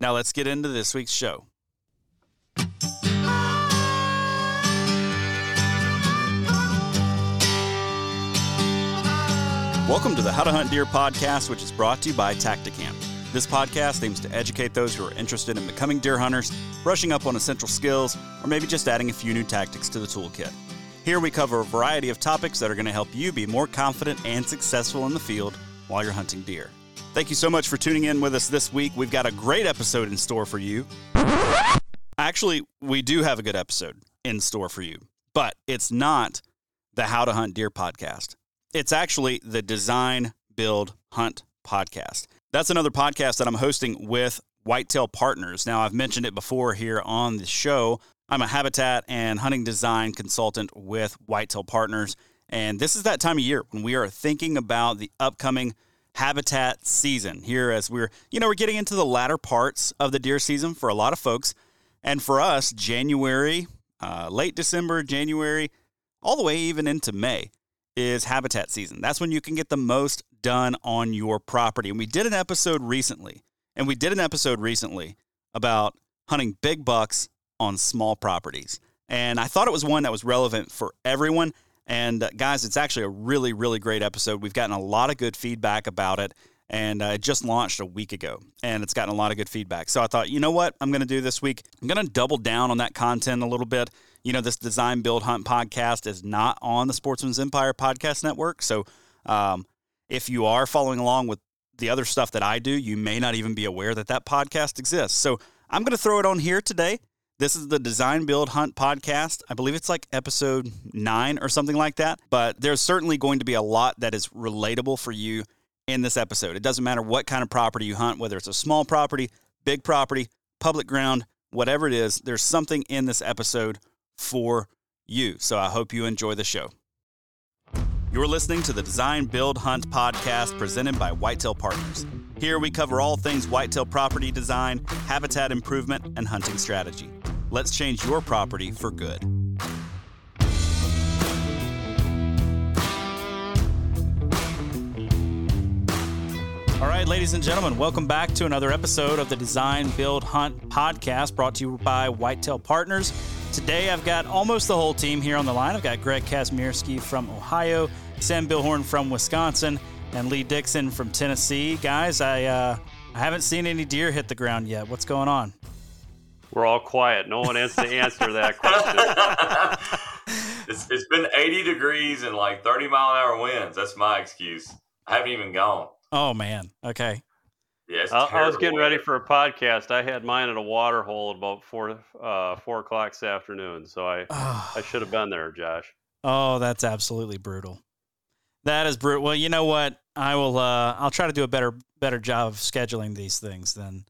Now let's get into this week's show. Welcome to the How to Hunt Deer podcast, which is brought to you by Tactacam. This podcast aims to educate those who are interested in becoming deer hunters, brushing up on essential skills, or maybe just adding a few new tactics to the toolkit. Here we cover a variety of topics that are going to help you be more confident and successful in the field while you're hunting deer. Thank you so much for tuning in with us this week. We've got a great episode in store for you. Actually, we do have a good episode in store for you, but it's not the How to Hunt Deer podcast. It's actually the Design, Build, Hunt podcast. That's another podcast that I'm hosting with Whitetail Partners. Now, I've mentioned it before here on the show. I'm a habitat and hunting design consultant with Whitetail Partners. And this is that time of year when we are thinking about the upcoming habitat season here as we're, you know, we're getting into the latter parts of the deer season for a lot of folks. And for us, January, uh, late December, January, all the way even into May is habitat season. That's when you can get the most done on your property. And we did an episode recently, and we did an episode recently about hunting big bucks on small properties. And I thought it was one that was relevant for everyone. And uh, guys, it's actually a really, really great episode. We've gotten a lot of good feedback about it. And uh, it just launched a week ago, and it's gotten a lot of good feedback. So I thought, you know what, I'm going to do this week? I'm going to double down on that content a little bit. You know, this Design Build Hunt podcast is not on the Sportsmen's Empire podcast network. So um, if you are following along with the other stuff that I do, you may not even be aware that that podcast exists. So I'm going to throw it on here today. This is the Design Build Hunt podcast. I believe it's like episode nine or something like that. But there's certainly going to be a lot that is relatable for you in this episode. It doesn't matter what kind of property you hunt, whether it's a small property, big property, public ground, whatever it is, there's something in this episode for you. So I hope you enjoy the show. You're listening to the Design Build Hunt podcast presented by Whitetail Partners. Here we cover all things whitetail property design, habitat improvement, and hunting strategy. Let's change your property for good. All right, ladies and gentlemen, welcome back to another episode of the Design Build Hunt podcast brought to you by Whitetail Partners. Today I've got almost the whole team here on the line. I've got Greg Kazmierski from Ohio, Sam Billhorn from Wisconsin, and Lee Dixon from Tennessee. Guys, I uh, I haven't seen any deer hit the ground yet. What's going on? We're all quiet. No one has to answer that question. it's, it's been 80 degrees and like 30 mile an hour winds. That's my excuse. I haven't even gone. Oh man. Okay. Yeah, I, I, was getting ready for a podcast. I had mine at a water hole at about four uh, four o'clock this afternoon, so I I should have been there, Josh. Oh, that's absolutely brutal. That is brutal. Well, you know what? I will. Uh, I'll try to do a better better job of scheduling these things. Then,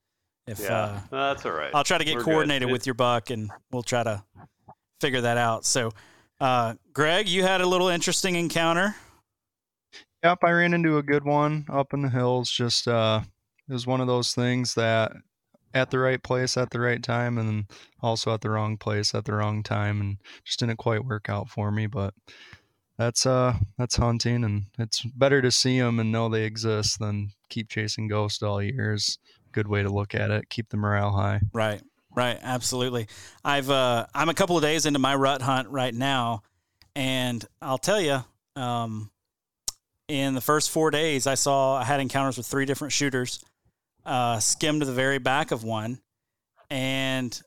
if yeah, uh, that's all right. I'll try to get We're coordinated good. with your buck, and we'll try to figure that out. So, uh, Greg, you had a little interesting encounter. Yep, I ran into a good one up in the hills. Just uh, it was one of those things that at the right place at the right time, and also at the wrong place at the wrong time, and just didn't quite work out for me. But that's uh, that's hunting, and it's better to see them and know they exist than keep chasing ghosts all years. Good way to look at it. Keep the morale high. Right. Right, absolutely. I've uh, I'm a couple of days into my rut hunt right now, and I'll tell you, um, in the first four days, I saw I had encounters with three different shooters. Uh, skimmed to the very back of one, and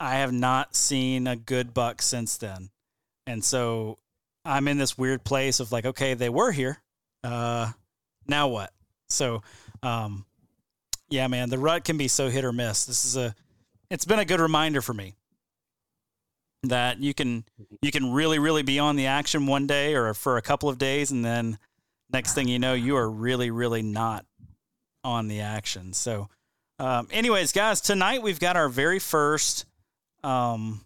I have not seen a good buck since then. And so I'm in this weird place of like, okay, they were here. Uh, now what? So, um, yeah, man, the rut can be so hit or miss. This is a, it's been a good reminder for me that you can you can really really be on the action one day or for a couple of days and then next thing you know, you are really, really not on the action. So, um, anyways, guys, tonight we've got our very first, um,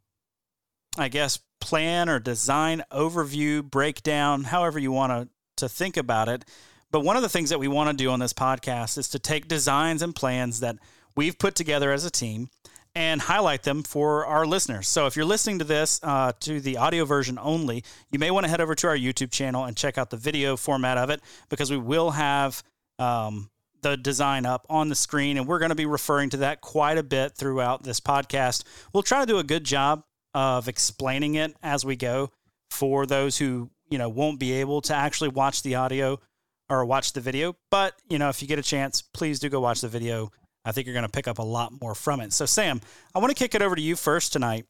I guess, plan or design overview breakdown, however you want to to think about it. But one of the things that we want to do on this podcast is to take designs and plans that we've put together as a team and highlight them for our listeners. So if you're listening to this uh, to the audio version only, you may want to head over to our YouTube channel and check out the video format of it because we will have um, the design up on the screen, and we're going to be referring to that quite a bit throughout this podcast. We'll try to do a good job of explaining it as we go for those who you know won't be able to actually watch the audio or watch the video. But you know, if you get a chance, please do go watch the video I think you're going to pick up a lot more from it. So, Sam, I want to kick it over to you first tonight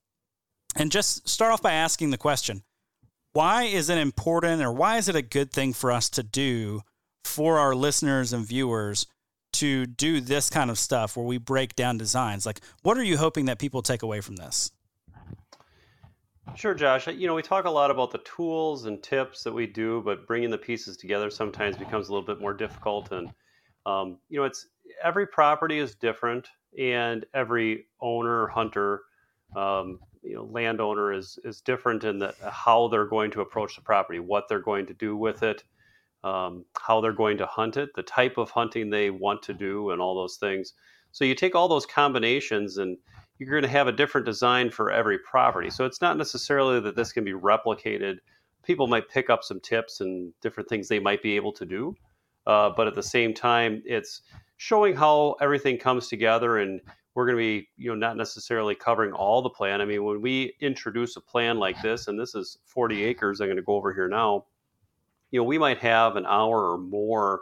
and just start off by asking the question why is it important or why is it a good thing for us to do for our listeners and viewers to do this kind of stuff where we break down designs? Like, what are you hoping that people take away from this? Sure, Josh. You know, we talk a lot about the tools and tips that we do, but bringing the pieces together sometimes becomes a little bit more difficult. And um, you know, it's every property is different, and every owner, hunter, um, you know, landowner is is different in the how they're going to approach the property, what they're going to do with it, um, how they're going to hunt it, the type of hunting they want to do, and all those things. So you take all those combinations and you're going to have a different design for every property. So it's not necessarily that this can be replicated. People might pick up some tips and different things they might be able to do, uh, but at the same time, it's showing how everything comes together and we're going to be you know not necessarily covering all the plan i mean when we introduce a plan like this and this is 40 acres i'm going to go over here now you know we might have an hour or more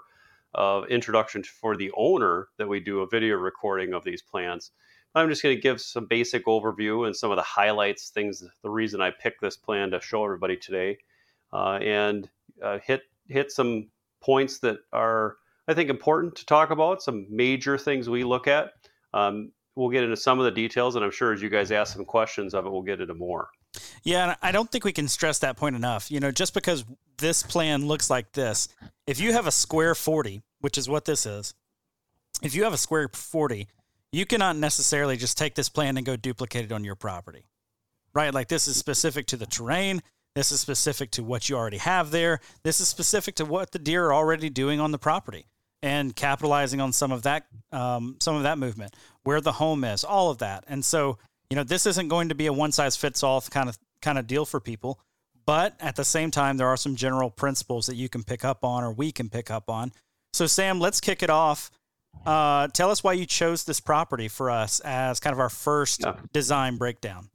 of introduction for the owner that we do a video recording of these plans i'm just going to give some basic overview and some of the highlights things the reason i picked this plan to show everybody today uh, and uh, hit hit some points that are I think important to talk about. Some major things we look at. Um, we'll get into some of the details, and I'm sure as you guys ask some questions of it, we'll get into more. Yeah, I don't think we can stress that point enough. You know, just because this plan looks like this, if you have a square 40, which is what this is, if you have a square 40, you cannot necessarily just take this plan and go duplicate it on your property, right? Like this is specific to the terrain. This is specific to what you already have there. This is specific to what the deer are already doing on the property and capitalizing on some of that um, some of that movement, where the home is, all of that. And so, you know, this isn't going to be a one size fits all kind of kind of deal for people. But at the same time, there are some general principles that you can pick up on, or we can pick up on, So, Sam, let's kick it off. Uh, tell us why you chose this property for us as kind of our first yeah. design breakdown.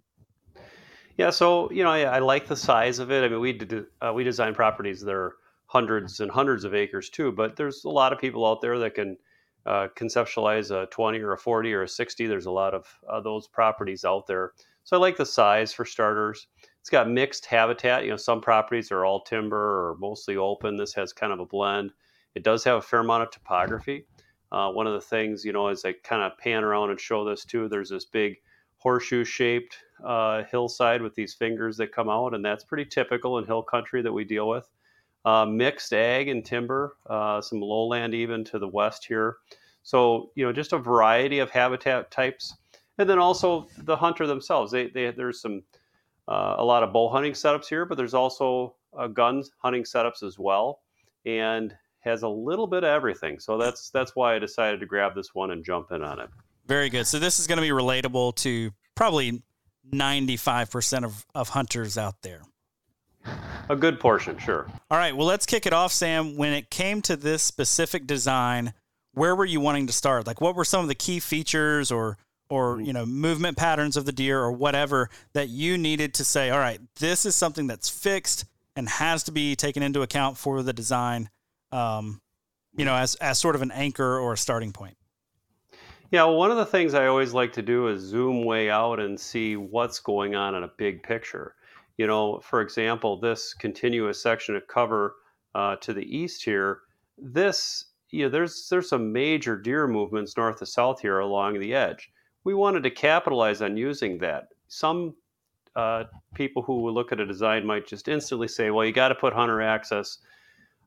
Yeah, so you know, I, I, like the size of it. I mean, we did, uh, we design properties that are hundreds and hundreds of acres too, but there's a lot of people out there that can uh, conceptualize a 20 or a 40 or a 60. There's a lot of uh, those properties out there. So I like the size for starters. It's got mixed habitat. You know, some properties are all timber or mostly open. This has kind of a blend. It does have a fair amount of topography. Uh, one of the things, you know, as I kind of pan around and show this too, there's this big horseshoe shaped uh, hillside with these fingers that come out, and that's pretty typical in hill country that we deal with. Uh, mixed ag and timber, uh, some lowland even to the west here. So, you know, just a variety of habitat types. And then also the hunter themselves. They, they, there's some uh, a lot of bow hunting setups here, but there's also uh, gun hunting setups as well, and has a little bit of everything. So that's that's why I decided to grab this one and jump in on it. Very good. So this is going to be relatable to probably 95% of, of hunters out there. A good portion, sure. All right. Well, let's kick it off, Sam. When it came to this specific design, where were you wanting to start? Like, what were some of the key features or or mm. you know movement patterns of the deer or whatever that you needed to say all right this is something that's fixed and has to be taken into account for the design um, you know as, as sort of an anchor or a starting point? Yeah well, one of the things i always like to do is zoom way out and see what's going on in a big picture. You know for example this continuous section of cover uh, to the east here this you know, there's there's some major deer movements north to south here along the edge. We wanted to capitalize on using that. Some uh, people who look at a design might just instantly say, well, you got to put hunter access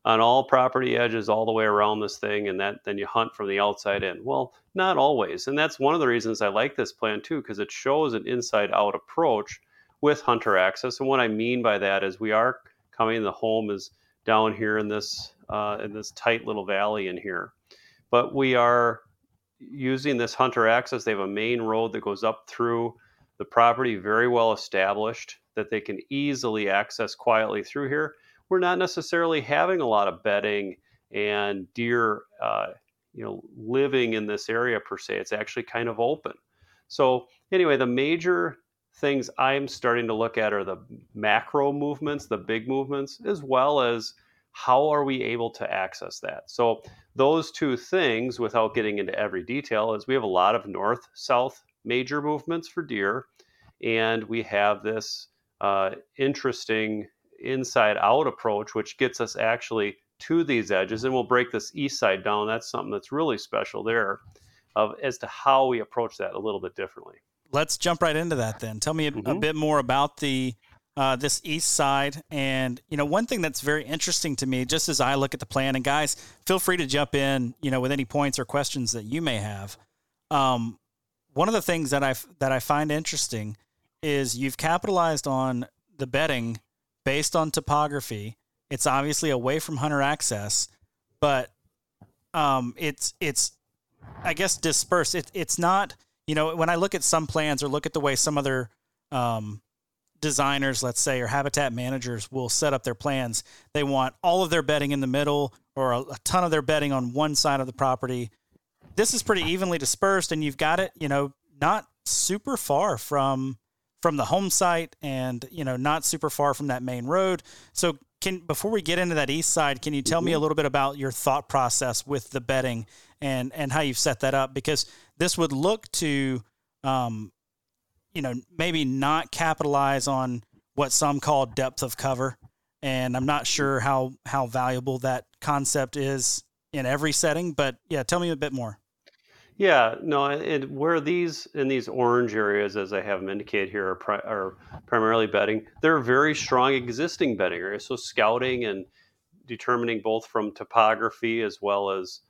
on all property edges all the way around this thing and that then you hunt from the outside in well not always and that's one of the reasons i like this plan too because it shows an inside out approach with hunter access and what i mean by that is we are coming the home is down here in this uh, in this tight little valley in here but we are using this hunter access, they have a main road that goes up through the property, very well established, that they can easily access quietly through here. We're not necessarily having a lot of bedding and deer, uh, you know, living in this area per se. It's actually kind of open. So anyway, the major things I'm starting to look at are the macro movements, the big movements, as well as how are we able to access that? So those two things, without getting into every detail, is we have a lot of north-south major movements for deer, and we have this uh, interesting inside-out approach, which gets us actually to these edges, and we'll break this east side down. That's something that's really special there, of as to how we approach that a little bit differently. Let's jump right into that then. Tell me a, mm-hmm. a bit more about the uh, this east side. And, you know, one thing that's very interesting to me, just as I look at the plan, and guys, feel free to jump in, you know, with any points or questions that you may have. Um, one of the things that I that I find interesting is you've capitalized on the bedding based on topography. It's obviously away from hunter access, but um, it's it's I guess dispersed. It, it's not you know when I look at some plans or look at the way some other um, designers, let's say, or habitat managers will set up their plans. They want all of their bedding in the middle or a, a, ton of their bedding on one side of the property. This is pretty evenly dispersed, and you've got it, you know, not super far from from the home site, and you know, not super far from that main road. So, can before we get into that east side, can you tell me a little bit about your thought process with the bedding and and how you've set that up? Because this would look to um, you know, maybe not capitalize on what some call depth of cover. And I'm not sure how, how valuable that concept is in every setting, but yeah, tell me a bit more. Yeah, no, it, where these in these orange areas, as I have them indicated here, are, pri- are primarily bedding. They're very strong existing bedding areas. So scouting and determining both from topography as well as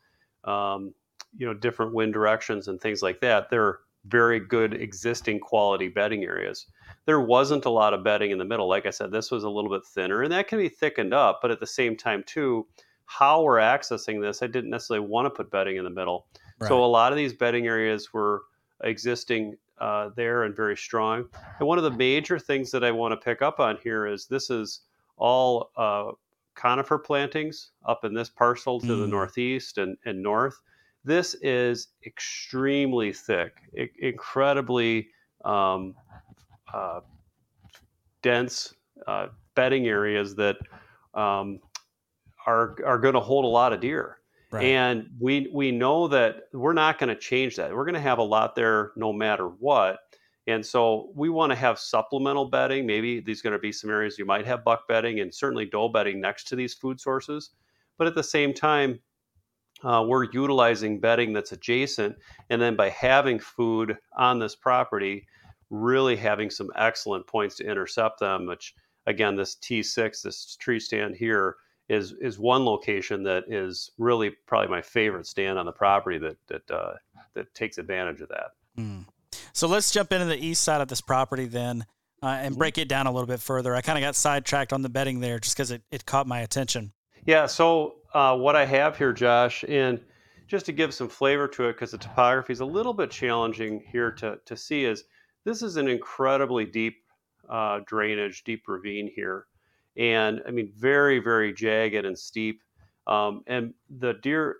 um, you know different wind directions and things like that. They're very good existing quality bedding areas. There wasn't a lot of bedding in the middle. Like I said, this was a little bit thinner, and that can be thickened up. But at the same time, too, how we're accessing this, I didn't necessarily want to put bedding in the middle. Right. So a lot of these bedding areas were existing uh, there and very strong. And one of the major things that I want to pick up on here is this is all uh, conifer plantings up in this parcel to mm. the northeast and, and north. This is extremely thick, I- incredibly um, uh, dense uh, bedding areas that um, are are going to hold a lot of deer. Right. And we we know that we're not going to change that. We're going to have a lot there no matter what. And so we want to have supplemental bedding. Maybe these going to be some areas you might have buck bedding and certainly doe bedding next to these food sources. But at the same time, uh, we're utilizing bedding that's adjacent. And then by having food on this property, really having some excellent points to intercept them, which again, this T6, this tree stand here, is is one location that is really probably my favorite stand on the property that that uh, that takes advantage of that. Mm. So let's jump into the east side of this property then. Uh, and mm-hmm. break it down a little bit further. I kind of got sidetracked on the bedding there just because it, it caught my attention. Yeah. So, uh, what I have here, Josh, and just to give some flavor to it, because the topography is a little bit challenging here to, to see, is this is an incredibly deep uh, drainage, deep ravine here and I mean very very jagged and steep. Um, and the deer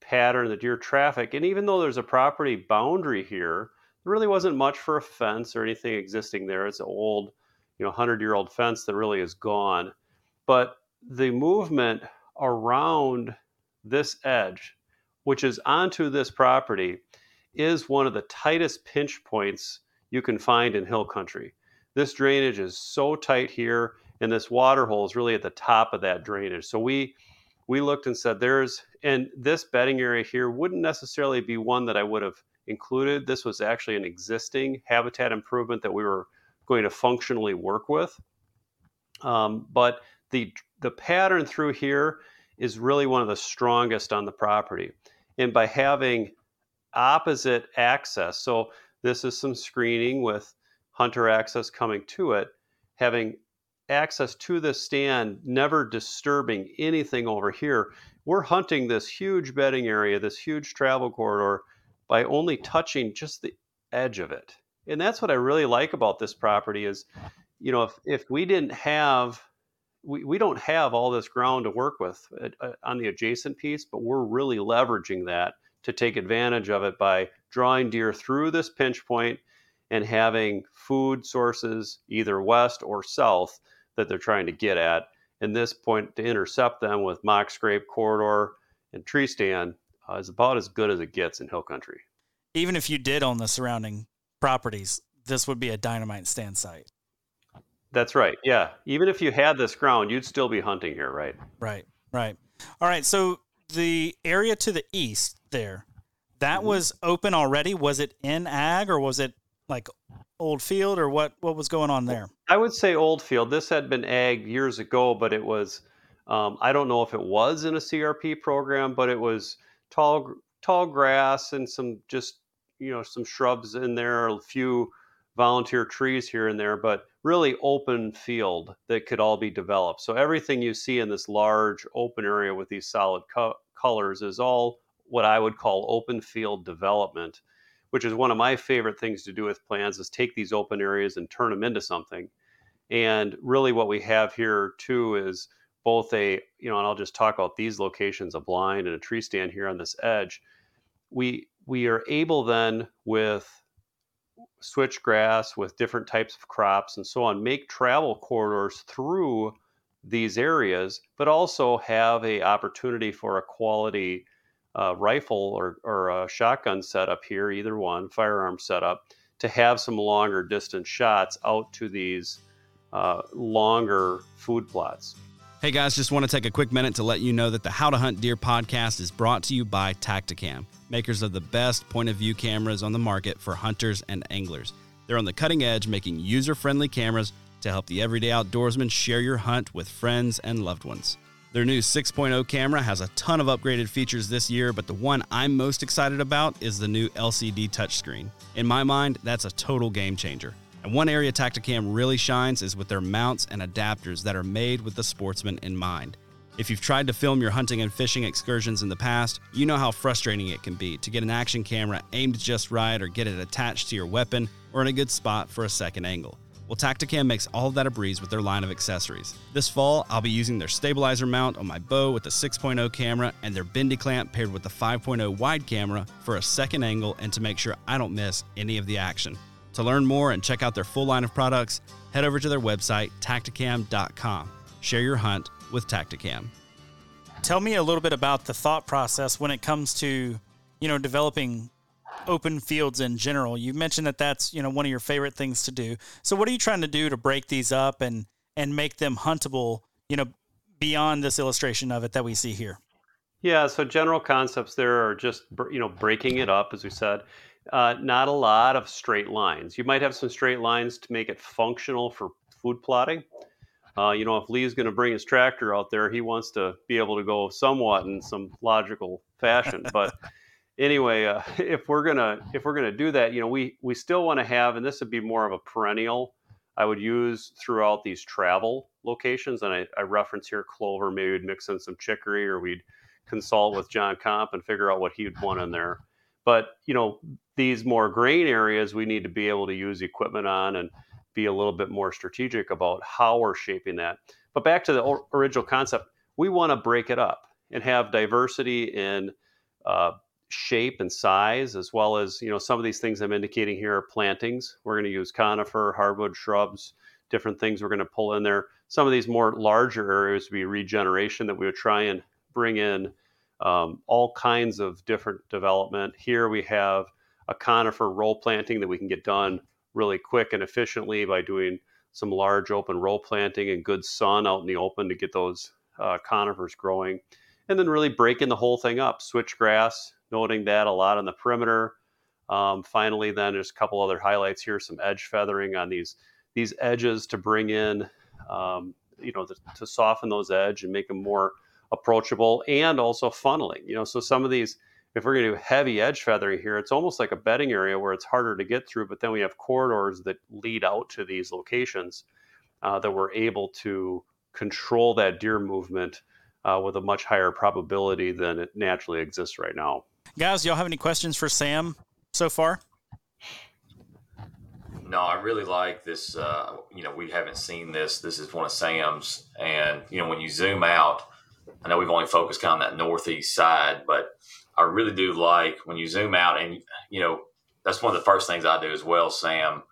pattern, the deer traffic, and even though there's a property boundary here, there really wasn't much for a fence or anything existing there. It's an old, you know, hundred year old fence that really is gone. But the movement around this edge, which is onto this property, is one of the tightest pinch points you can find in hill country. This drainage is so tight here and this water hole is really at the top of that drainage. So we we looked and said there's and this bedding area here wouldn't necessarily be one that I would have included. This was actually an existing habitat improvement that we were going to functionally work with. Um, but the the pattern through here is really one of the strongest on the property. And by having opposite access, so this is some screening with hunter access coming to it, having access to this stand, never disturbing anything over here. We're hunting this huge bedding area, this huge travel corridor by only touching just the edge of it. And that's what I really like about this property is, you know, if, if we didn't have, we, we don't have all this ground to work with uh, uh on the adjacent piece, but we're really leveraging that to take advantage of it by drawing deer through this pinch point and having food sources either west or south that they're trying to get at. And this point to intercept them with mock scrape corridor and tree stand uh, is about as good as it gets in hill country. Even if you did own the surrounding properties, this would be a dynamite stand site. That's right. Yeah. Even if you had this ground, you'd still be hunting here, right? Right. Right. All right. So the area to the east there, that mm-hmm. was open already. Was it in ag or was it like old field or what what was going on there? I would say old field. This had been ag years ago, but it was um, I don't know if it was in a CRP program, but it was tall tall grass and some just you know some shrubs in there, a few volunteer trees here and there, but really open field that could all be developed. So everything you see in this large open area with these solid co- colors is all what I would call open field development which is one of my favorite things to do with plans is take these open areas and turn them into something. And really what we have here too is both a, you know, and I'll just talk about these locations, a blind and a tree stand here on this edge. We we are able then with switchgrass, with different types of crops and so on, make travel corridors through these areas, but also have a opportunity for a quality uh, rifle or, or a shotgun setup here, either one, firearm setup, to have some longer distance shots out to these uh, longer food plots. Hey guys, just want to take a quick minute to let you know that the How to Hunt Deer podcast is brought to you by Tactacam, makers of the best point of view cameras on the market for hunters and anglers. They're on the cutting edge, making user friendly cameras to help the everyday outdoorsman share your hunt with friends and loved ones. Their new 6.0 camera has a ton of upgraded features this year, but the one I'm most excited about is the new LCD touchscreen. In my mind, that's a total game changer. And one area Tactacam really shines is with their mounts and adapters that are made with the sportsman in mind. If you've tried to film your hunting and fishing excursions in the past, you know how frustrating it can be to get an action camera aimed just right or get it attached to your weapon or in a good spot for a second angle. Well, Tactacam makes all of that a breeze with their line of accessories. This fall, I'll be using their stabilizer mount on my bow with the 6.0 camera and their bendy clamp paired with the 5.0 wide camera for a second angle and to make sure I don't miss any of the action. To learn more and check out their full line of products, head over to their website, tactacam.com. Share your hunt with Tactacam. Tell me a little bit about the thought process when it comes to, you know, developing open fields in general. You mentioned that that's you know one of your favorite things to do. So what are you trying to do to break these up and and make them huntable? You know, beyond this illustration of it that we see here. Yeah. So general concepts there are just you know breaking it up, as we said. Uh, not a lot of straight lines. You might have some straight lines to make it functional for food plotting. Uh, you know, if Lee's going to bring his tractor out there, he wants to be able to go somewhat in some logical fashion. But anyway, uh, if we're gonna if we're gonna do that, you know, we we still want to have, and this would be more of a perennial. I would use throughout these travel locations, and I, I reference here clover. Maybe we'd mix in some chicory, or we'd consult with John Comp and figure out what he'd want in there. But you know, these more grain areas, we need to be able to use equipment on and be a little bit more strategic about how we're shaping that. But back to the original concept, we want to break it up and have diversity in uh, shape and size, as well as you know some of these things I'm indicating here are plantings. We're going to use conifer, hardwood shrubs, different things we're going to pull in there. Some of these more larger areas would be regeneration that we would try and bring in um, all kinds of different development. Here we have a conifer row planting that we can get done really quick and efficiently by doing some large open row planting and good sun out in the open to get those uh, conifers growing. And then really breaking the whole thing up. Switchgrass, noting that a lot on the perimeter. Um, finally, then there's a couple other highlights here, some edge feathering on these these edges to bring in, um, you know, the, to soften those edge and make them more approachable, and also funneling. You know, so some of these, if we're going to do heavy edge feathering here, it's almost like a bedding area where it's harder to get through, but then we have corridors that lead out to these locations uh, that we're able to control that deer movement uh, with a much higher probability than it naturally exists right now. Guys, y'all have any questions for Sam so far? No, I really like this. Uh, you know, we haven't seen this. This is one of Sam's, and you know, when you zoom out, I know we've only focused kind of on that northeast side, but I really do like when you zoom out, and you know, that's one of the first things I do as well, Sam.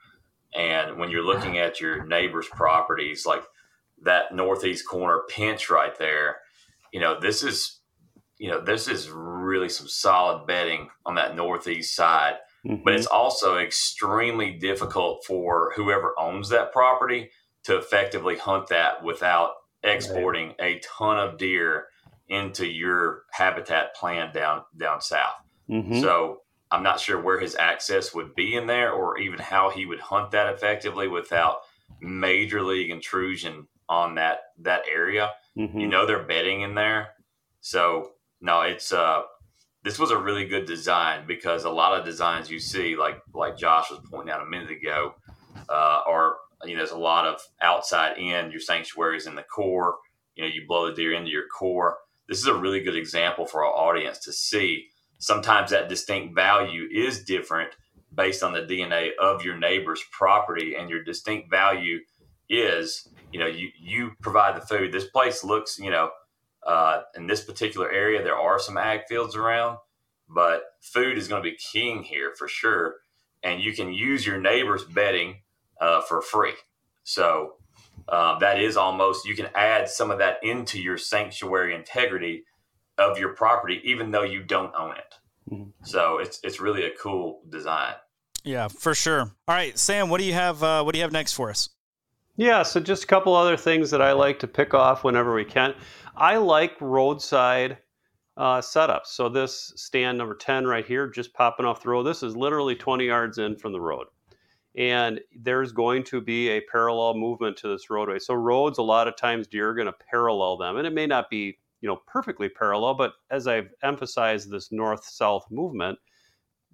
And when you're looking at your neighbor's properties, like that northeast corner pinch right there, you know, this is you know, this is really some solid bedding on that northeast side. Mm-hmm. But it's also extremely difficult for whoever owns that property to effectively hunt that without exporting right. a ton of deer into your habitat plan down down south. Mm-hmm. So I'm not sure where his access would be in there or even how he would hunt that effectively without major league intrusion on that that area. Mm-hmm. You know they're bedding in there. So no, it's uh, this was a really good design because a lot of designs you see, like like Josh was pointing out a minute ago, uh, are you know there's a lot of outside in your sanctuaries in the core. You know, you blow the deer into your core. This is a really good example for our audience to see. Sometimes that distinct value is different based on the DNA of your neighbor's property, and your distinct value is you know you you provide the food. This place looks you know uh, in this particular area, there are some ag fields around, but food is going to be king here for sure. And you can use your neighbor's bedding uh, for free. So um, that is almost, you can add some of that into your sanctuary integrity of your property, even though you don't own it. Mm-hmm. So it's, it's really a cool design. Yeah, for sure. All right, Sam, what do you have? Uh, what do you have next for us? Yeah, so just a couple other things that I like to pick off whenever we can. I like roadside uh, setups. So this stand number 10 right here, just popping off the road, this is literally 20 yards in from the road. And there's going to be a parallel movement to this roadway. So roads, a lot of times deer are going to parallel them. And it may not be, you know, perfectly parallel, but as I've emphasized this north-south movement,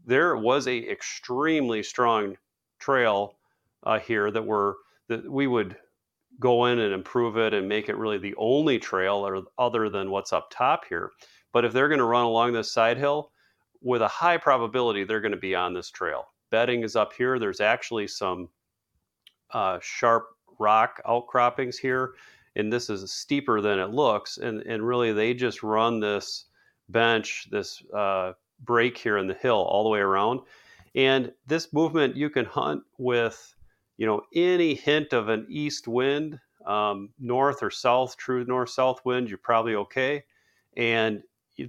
there was a extremely strong trail uh, here that were that we would go in and improve it and make it really the only trail or other than what's up top here. But if they're going to run along this side hill, with a high probability they're going to be on this trail. Bedding is up here. There's actually some uh, sharp rock outcroppings here, and this is steeper than it looks. And and really, they just run this bench, this uh, break here in the hill all the way around. And this movement you can hunt with, you know, any hint of an east wind, um, north or south, true north south wind, you're probably okay. And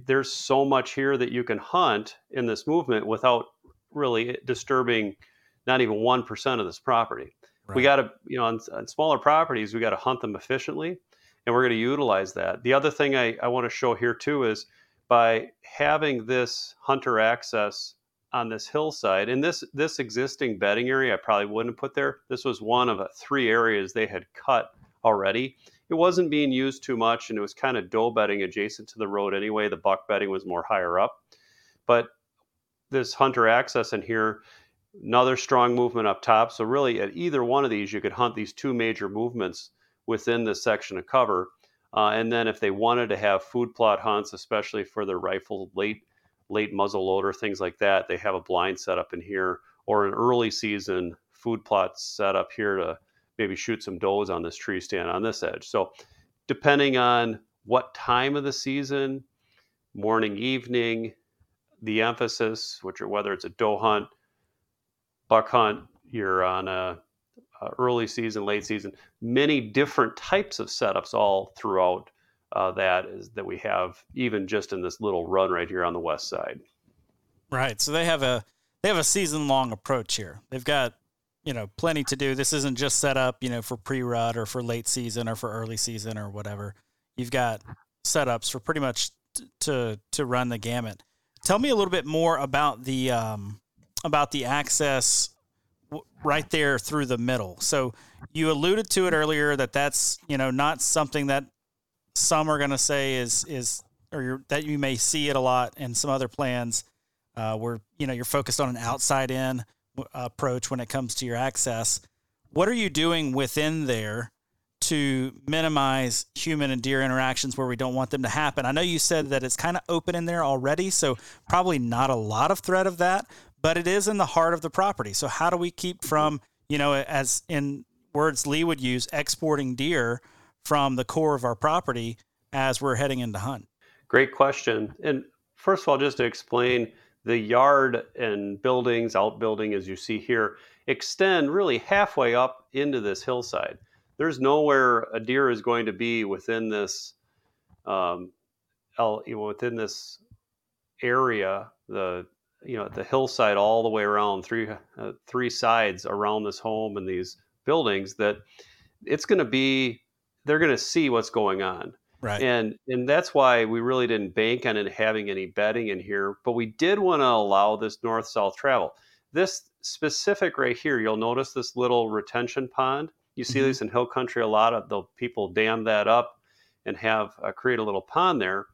there's so much here that you can hunt in this movement without really disturbing not even 1% of this property. Right. We got to, you know, on, on smaller properties, we got to hunt them efficiently and we're going to utilize that. The other thing I, I want to show here too is by having this hunter access on this hillside and this this existing bedding area I probably wouldn't put there. This was one of three areas they had cut already. It wasn't being used too much and it was kind of doe bedding adjacent to the road anyway. The buck bedding was more higher up. But this hunter access in here, another strong movement up top. So really at either one of these you could hunt these two major movements within this section of cover. Uh, and then if they wanted to have food plot hunts, especially for their rifle late late muzzle loader, things like that, they have a blind setup in here, or an early season food plot set up here to maybe shoot some does on this tree stand on this edge. So depending on what time of the season, morning, evening, the emphasis, which are whether it's a doe hunt, buck hunt, you're on a uh, early season, late season, many different types of setups all throughout uh, that is that we have even just in this little run right here on the west side. Right. So they have a they have a season long approach here. They've got you know plenty to do. This isn't just set up you know for pre rut or for late season or for early season or whatever. You've got setups for pretty much t- to to run the gamut. Tell me a little bit more about the um, about the access right there through the middle. So you alluded to it earlier that that's you know not something that some are going to say is is or that you may see it a lot in some other plans uh, where you know you're focused on an outside in approach when it comes to your access. What are you doing within there to minimize human and deer interactions where we don't want them to happen? I know you said that it's kind of open in there already, so probably not a lot of threat of that but it is in the heart of the property. So how do we keep from, you know, as in words Lee would use, exporting deer from the core of our property as we're heading into hunt? Great question. And first of all, just to explain, the yard and buildings, outbuilding as you see here, extend really halfway up into this hillside. There's nowhere a deer is going to be within this, um, within this area, the you know the hillside all the way around three uh, three sides around this home and these buildings that it's going to be they're going to see what's going on right and and that's why we really didn't bank on it having any bedding in here but we did want to allow this north south travel this specific right here you'll notice this little retention pond you see mm-hmm. this in hill country a lot of the people dam that up and have uh, create a little pond there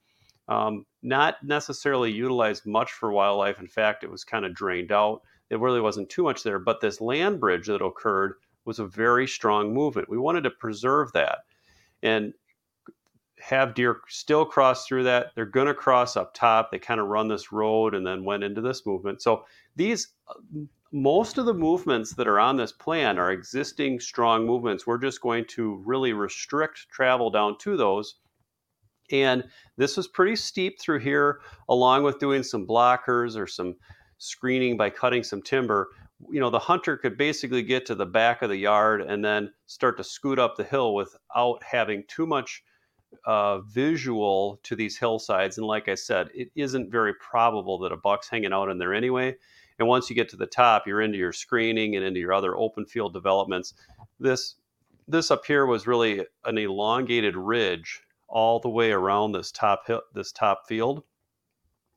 um, not necessarily utilized much for wildlife. In fact, it was kind of drained out. It really wasn't too much there. But this land bridge that occurred was a very strong movement. We wanted to preserve that and have deer still cross through that. They're going to cross up top. They kind of run this road and then went into this movement. So these most of the movements that are on this plan are existing strong movements. We're just going to really restrict travel down to those and this was pretty steep through here, along with doing some blockers or some screening by cutting some timber. You know, the hunter could basically get to the back of the yard and then start to scoot up the hill without having too much uh, visual to these hillsides. And like I said, it isn't very probable that a buck's hanging out in there anyway. And once you get to the top, you're into your screening and into your other open field developments. This this up here was really an elongated ridge all the way around this top hill, this top field,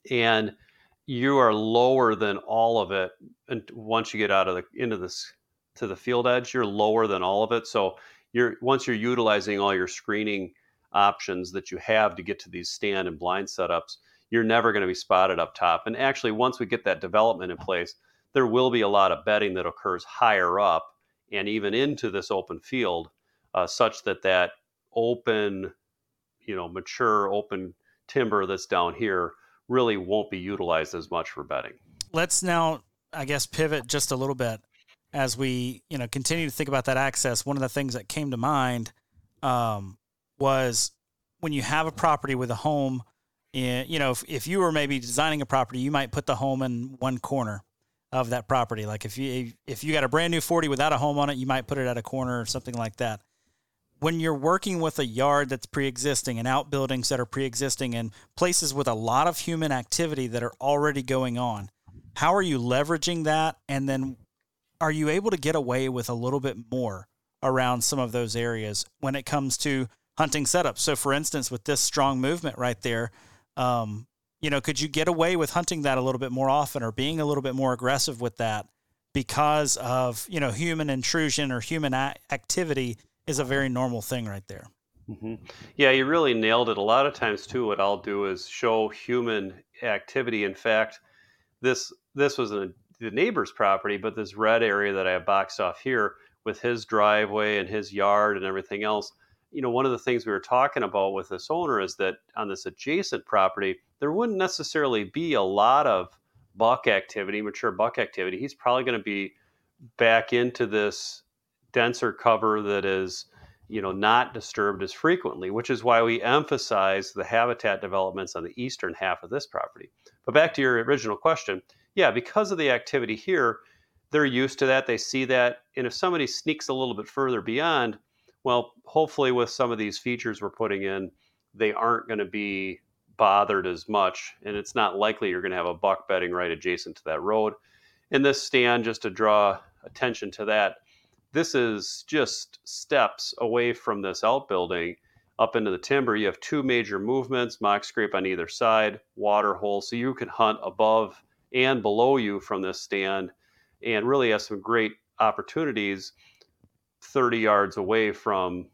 and you are lower than all of it. And once you get out of the into this to the field edge, you're lower than all of it. So you're once you're utilizing all your screening options that you have to get to these stand and blind setups, you're never going to be spotted up top. And actually, once we get that development in place, there will be a lot of bedding that occurs higher up and even into this open field, uh, such that that open you know mature open timber that's down here really won't be utilized as much for bedding. Let's now, I guess, pivot just a little bit. as we you know continue to think about that access, one of the things that came to mind um, was when you have a property with a home. In, you know, if, if you were maybe designing a property, you might put the home in one corner of that property. Like if you if you got a brand new 40 without a home on it, you might put it at a corner or something like that. When you're working with a yard that's pre-existing and outbuildings that are pre-existing and places with a lot of human activity that are already going on, how are you leveraging that and then are you able to get away with a little bit more around some of those areas when it comes to hunting setups? So, for instance, with this strong movement right there, um, you know, could you get away with hunting that a little bit more often or being a little bit more aggressive with that because of, you know, human intrusion or human activity is a very normal thing right there? Mm-hmm. Yeah, you really nailed it. A lot of times, too, what I'll do is show human activity. In fact, this this was the neighbor's property, but this red area that I have boxed off here with his driveway and his yard and everything else, you know, one of the things we were talking about with this owner is that on this adjacent property, there wouldn't necessarily be a lot of buck activity, mature buck activity. He's probably going to be back into this denser cover that is, you know, not disturbed as frequently, which is why we emphasize the habitat developments on the eastern half of this property. But back to your original question, yeah, because of the activity here, they're used to that. They see that. And if somebody sneaks a little bit further beyond, well, hopefully with some of these features we're putting in, they aren't going to be bothered as much. And it's not likely you're going to have a buck bedding right adjacent to that road. In this stand, just to draw attention to that, this is just steps away from this outbuilding up into the timber. You have two major movements, mock scrape on either side, water hole. So you can hunt above and below you from this stand and really have some great opportunities 30 yards away from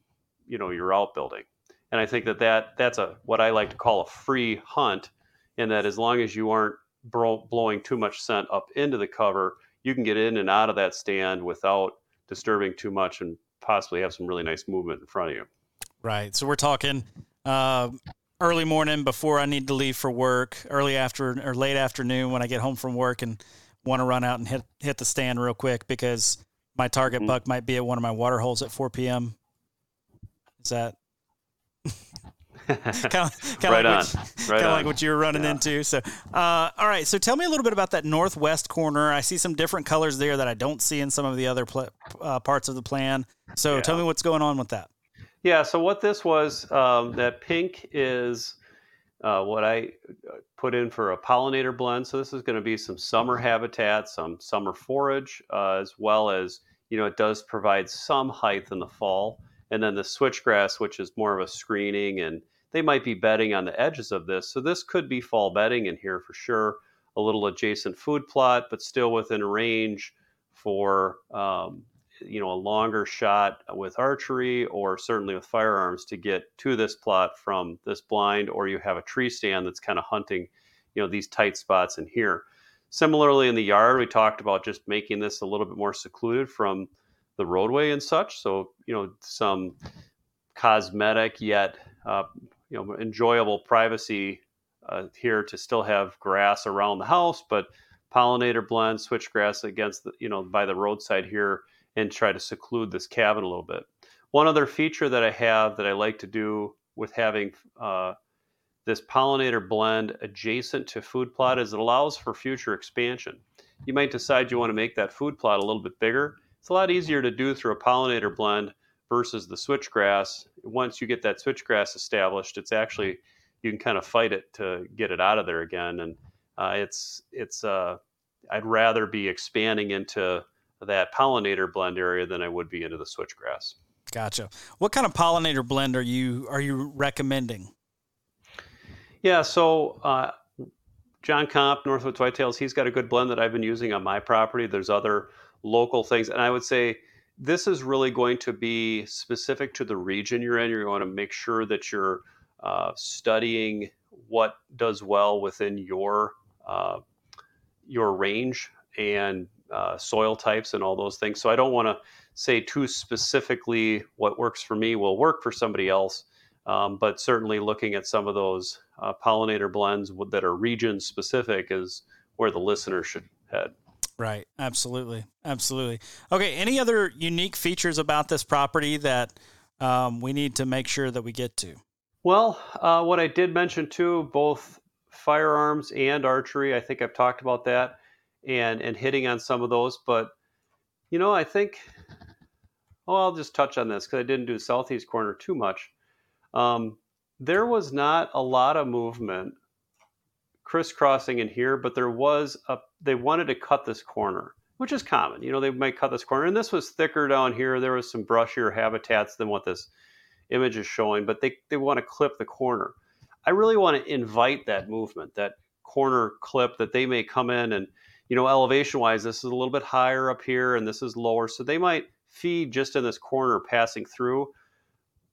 you know your outbuilding and i think that, that that's a what i like to call a free hunt in that as long as you aren't bro- blowing too much scent up into the cover you can get in and out of that stand without disturbing too much and possibly have some really nice movement in front of you right so we're talking uh, early morning before I need to leave for work, early after or late afternoon when I get home from work and want to run out and hit hit the stand real quick because my target mm-hmm. buck might be at one of my water holes at 4 p.m. Is that kind of, right like, what, right on. like what you were running yeah. into. So, uh, all right. So, tell me a little bit about that northwest corner. I see some different colors there that I don't see in some of the other pl- uh, parts of the plan. So, yeah. tell me what's going on with that. Yeah. So what this was, um, that pink is uh, what I uh, put in for a pollinator blend. So this is going to be some summer habitat, some summer forage, uh, as well as you know it does provide some height in the fall. And then the switchgrass, which is more of a screening, and they might be bedding on the edges of this. So this could be fall bedding in here for sure. A little adjacent food plot, but still within range for um, you know a longer shot with archery or certainly with firearms to get to this plot from this blind or you have a tree stand that's kind of hunting you know these tight spots in here similarly in the yard we talked about just making this a little bit more secluded from the roadway and such so you know some cosmetic yet uh, you know enjoyable privacy uh, here to still have grass around the house but pollinator blend switchgrass against the you know by the roadside here and try to seclude this cabin a little bit. One other feature that I have that I like to do with having uh, this pollinator blend adjacent to food plot is it allows for future expansion. You might decide you want to make that food plot a little bit bigger. It's a lot easier to do through a pollinator blend versus the switchgrass. Once you get that switchgrass established, it's actually you can kind of fight it to get it out of there again. And uh, it's it's uh, I'd rather be expanding into that pollinator blend area than I would be into the switchgrass. Gotcha. What kind of pollinator blend are you are you recommending? Yeah, so uh, John Comp, Northwoods Whitetails, he's got a good blend that I've been using on my property. There's other local things, and I would say this is really going to be specific to the region you're in. You're going to make sure that you're uh, studying what does well within your uh, your range and uh, soil types and all those things. So I don't want to say too specifically what works for me will work for somebody else. Um, but certainly looking at some of those uh, pollinator blends that are region specific is where the listener should head. Right. Absolutely. Absolutely. Okay. Any other unique features about this property that um, we need to make sure that we get to? Well, uh, what I did mention too, both firearms and archery. I think I've talked about that and and hitting on some of those. But you know, I think. Oh, I'll just touch on this because I didn't do southeast corner too much. Um, there was not a lot of movement crisscrossing in here, but there was a. They wanted to cut this corner, which is common. You know, they might cut this corner, and this was thicker down here. There was some brushier habitats than what this image is showing, but they they want to clip the corner. I really want to invite that movement, that corner clip that they may come in and you know elevation wise this is a little bit higher up here and this is lower so they might feed just in this corner passing through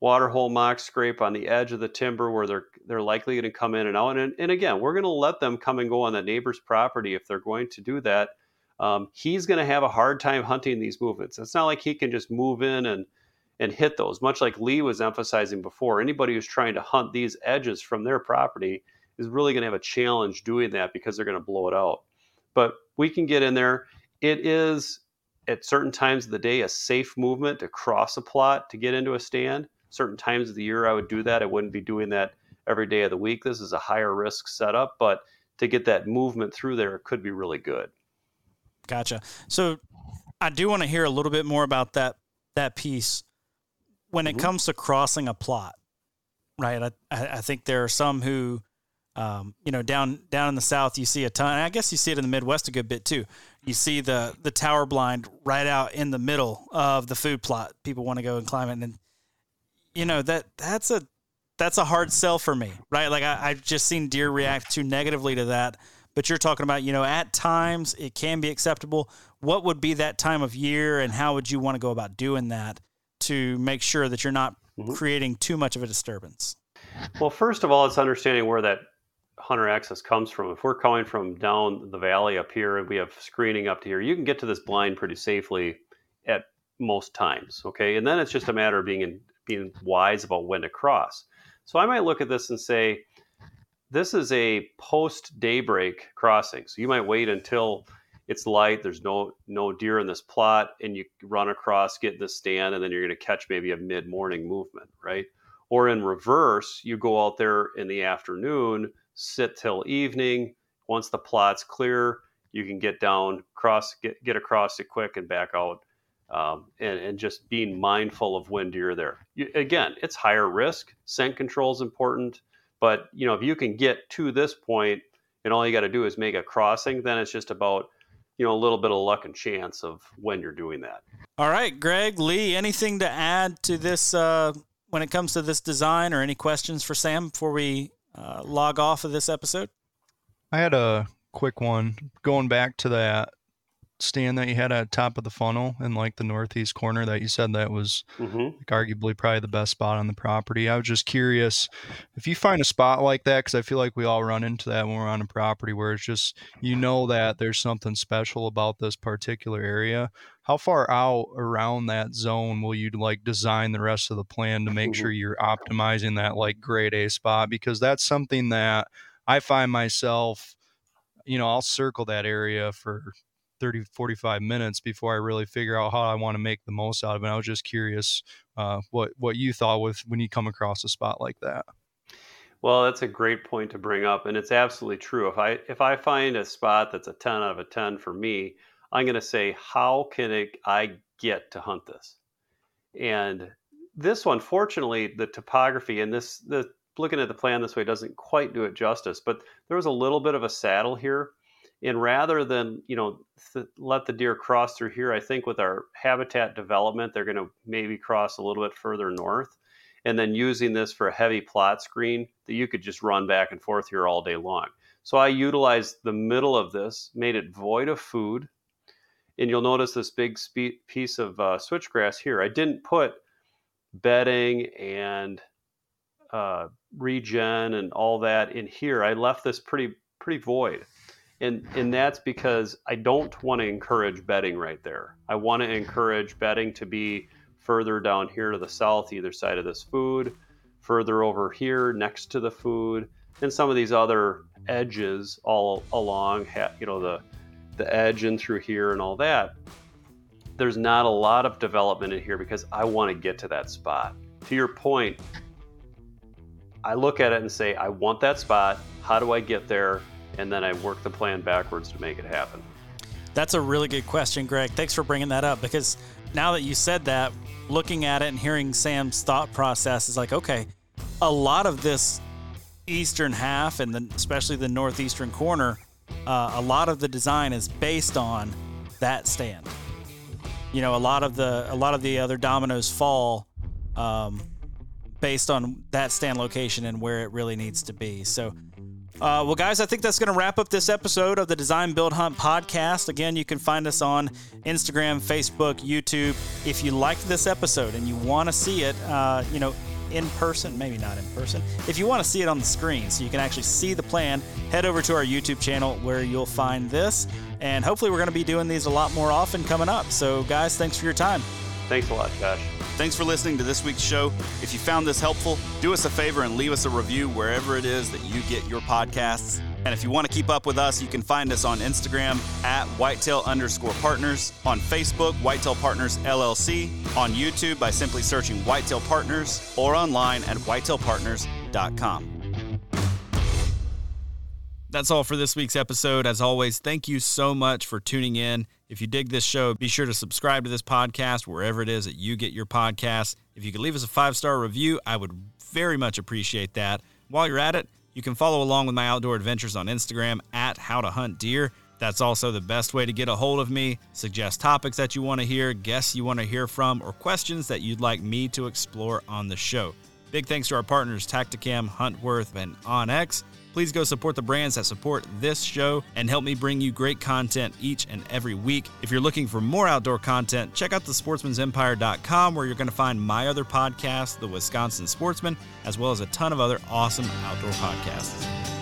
waterhole mock scrape on the edge of the timber where they're they're likely going to come in and out and, and again we're going to let them come and go on the neighbor's property if they're going to do that. Um, he's going to have a hard time hunting these movements. It's not like he can just move in and and hit those much like Lee was emphasizing before anybody who's trying to hunt these edges from their property is really going to have a challenge doing that because they're going to blow it out. But we can get in there. It is at certain times of the day a safe movement to cross a plot to get into a stand. Certain times of the year I would do that. I wouldn't be doing that every day of the week. This is a higher risk setup, but to get that movement through there could be really good. Gotcha. So I do want to hear a little bit more about that that piece when mm-hmm. it comes to crossing a plot, right? I, I think there are some who, um, you know, down down in the south, you see a ton. I guess you see it in the Midwest a good bit too. You see the the tower blind right out in the middle of the food plot. People want to go and climb it, and you know that that's a that's a hard sell for me, right? Like I, I've just seen deer react too negatively to that. But you're talking about, you know, at times it can be acceptable. What would be that time of year, and how would you want to go about doing that to make sure that you're not mm-hmm. creating too much of a disturbance? Well, first of all, it's understanding where that hunter access comes from. If we're coming from down the valley up here and we have screening up to here, you can get to this blind pretty safely at most times. Okay. And then it's just a matter of being in, being wise about when to cross. So I might look at this and say, this is a post daybreak crossing. So you might wait until it's light, there's no no deer in this plot, and you run across, get in the stand, and then you're going to catch maybe a mid morning movement, right? Or in reverse, you go out there in the afternoon, sit till evening. Once the plot's clear, you can get down, cross, get get across it quick, and back out um, and, and, just being mindful of when deer are there. You, again, it's higher risk. Scent control is important, but you know if you can get to this point and all you got to do is make a crossing, then it's just about you know a little bit of luck and chance of when you're doing that. All right, Greg Lee, anything to add to this uh, when it comes to this design, or any questions for Sam before we uh, log off of this episode? I had a quick one going back to that stand that you had at top of the funnel in like the northeast corner that you said that was mm-hmm. like arguably probably the best spot on the property. I was just curious if you find a spot like that because I feel like we all run into that when we're on a property where it's just you know that there's something special about this particular area. How far out around that zone will you like design the rest of the plan to make mm-hmm. sure you're optimizing that like grade A spot? Because that's something that I find myself you know, I'll circle that area for 30 45 minutes before i really figure out how i want to make the most out of it i was just curious uh, what what you thought with when you come across a spot like that. Well that's a great point to bring up and it's absolutely true. If i if i find a spot that's a 10 out of a 10 for me i'm going to say how can it, i get to hunt this? And this one fortunately the topography and this the looking at the plan this way doesn't quite do it justice but there was a little bit of a saddle here and rather than you know th- let the deer cross through here i think with our habitat development they're going to maybe cross a little bit further north. And then using this for a heavy plot screen that you could just run back and forth here all day long. So i utilized the middle of this made it void of food. And you'll notice this big spe- piece of uh, switchgrass here. I didn't put bedding and uh, regen and all that in here. I left this pretty pretty void and and that's because I don't want to encourage bedding right there. I want to encourage bedding to be further down here to the south, either side of this food, further over here next to the food, and some of these other edges all along. You know the the edge and through here and all that, there's not a lot of development in here because I want to get to that spot. To your point, I look at it and say, I want that spot. How do I get there? And then I work the plan backwards to make it happen. That's a really good question, Greg. Thanks for bringing that up because now that you said that, looking at it and hearing Sam's thought process is like, okay, a lot of this eastern half and especially the northeastern corner, uh, a lot of the design is based on that stand. You know, a lot of the a lot of the other dominoes fall um, based on that stand location and where it really needs to be. So, uh, well, guys, I think that's going to wrap up this episode of the Design Build Hunt podcast. Again, you can find us on Instagram, Facebook, YouTube. If you liked this episode and you want to see it, uh, you know, in person, maybe not in person. If you want to see it on the screen so you can actually see the plan, head over to our YouTube channel where you'll find this. And hopefully, we're going to be doing these a lot more often coming up. So, guys, thanks for your time. Thanks a lot, Josh. Thanks for listening to this week's show. If you found this helpful, do us a favor and leave us a review wherever it is that you get your podcasts. And if you want to keep up with us, you can find us on Instagram at whitetail underscore partners, on Facebook, Whitetail Partners LLC, on YouTube by simply searching Whitetail Partners, or online at whitetailpartners.com. That's all for this week's episode. As always, thank you so much for tuning in. If you dig this show, be sure to subscribe to this podcast wherever it is that you get your podcasts. If you could leave us a five star review, I would very much appreciate that. While you're at it, you can follow along with my outdoor adventures on Instagram at How to Hunt Deer. That's also the best way to get a hold of me, suggest topics that you want to hear, guests you want to hear from, or questions that you'd like me to explore on the show. Big thanks to our partners Tactacam, Huntworth, and onX. Please go support the brands that support this show and help me bring you great content each and every week. If you're looking for more outdoor content, check out the sportsmensempire.com where you're going to find my other podcast, The Wisconsin Sportsman, as well as a ton of other awesome outdoor podcasts.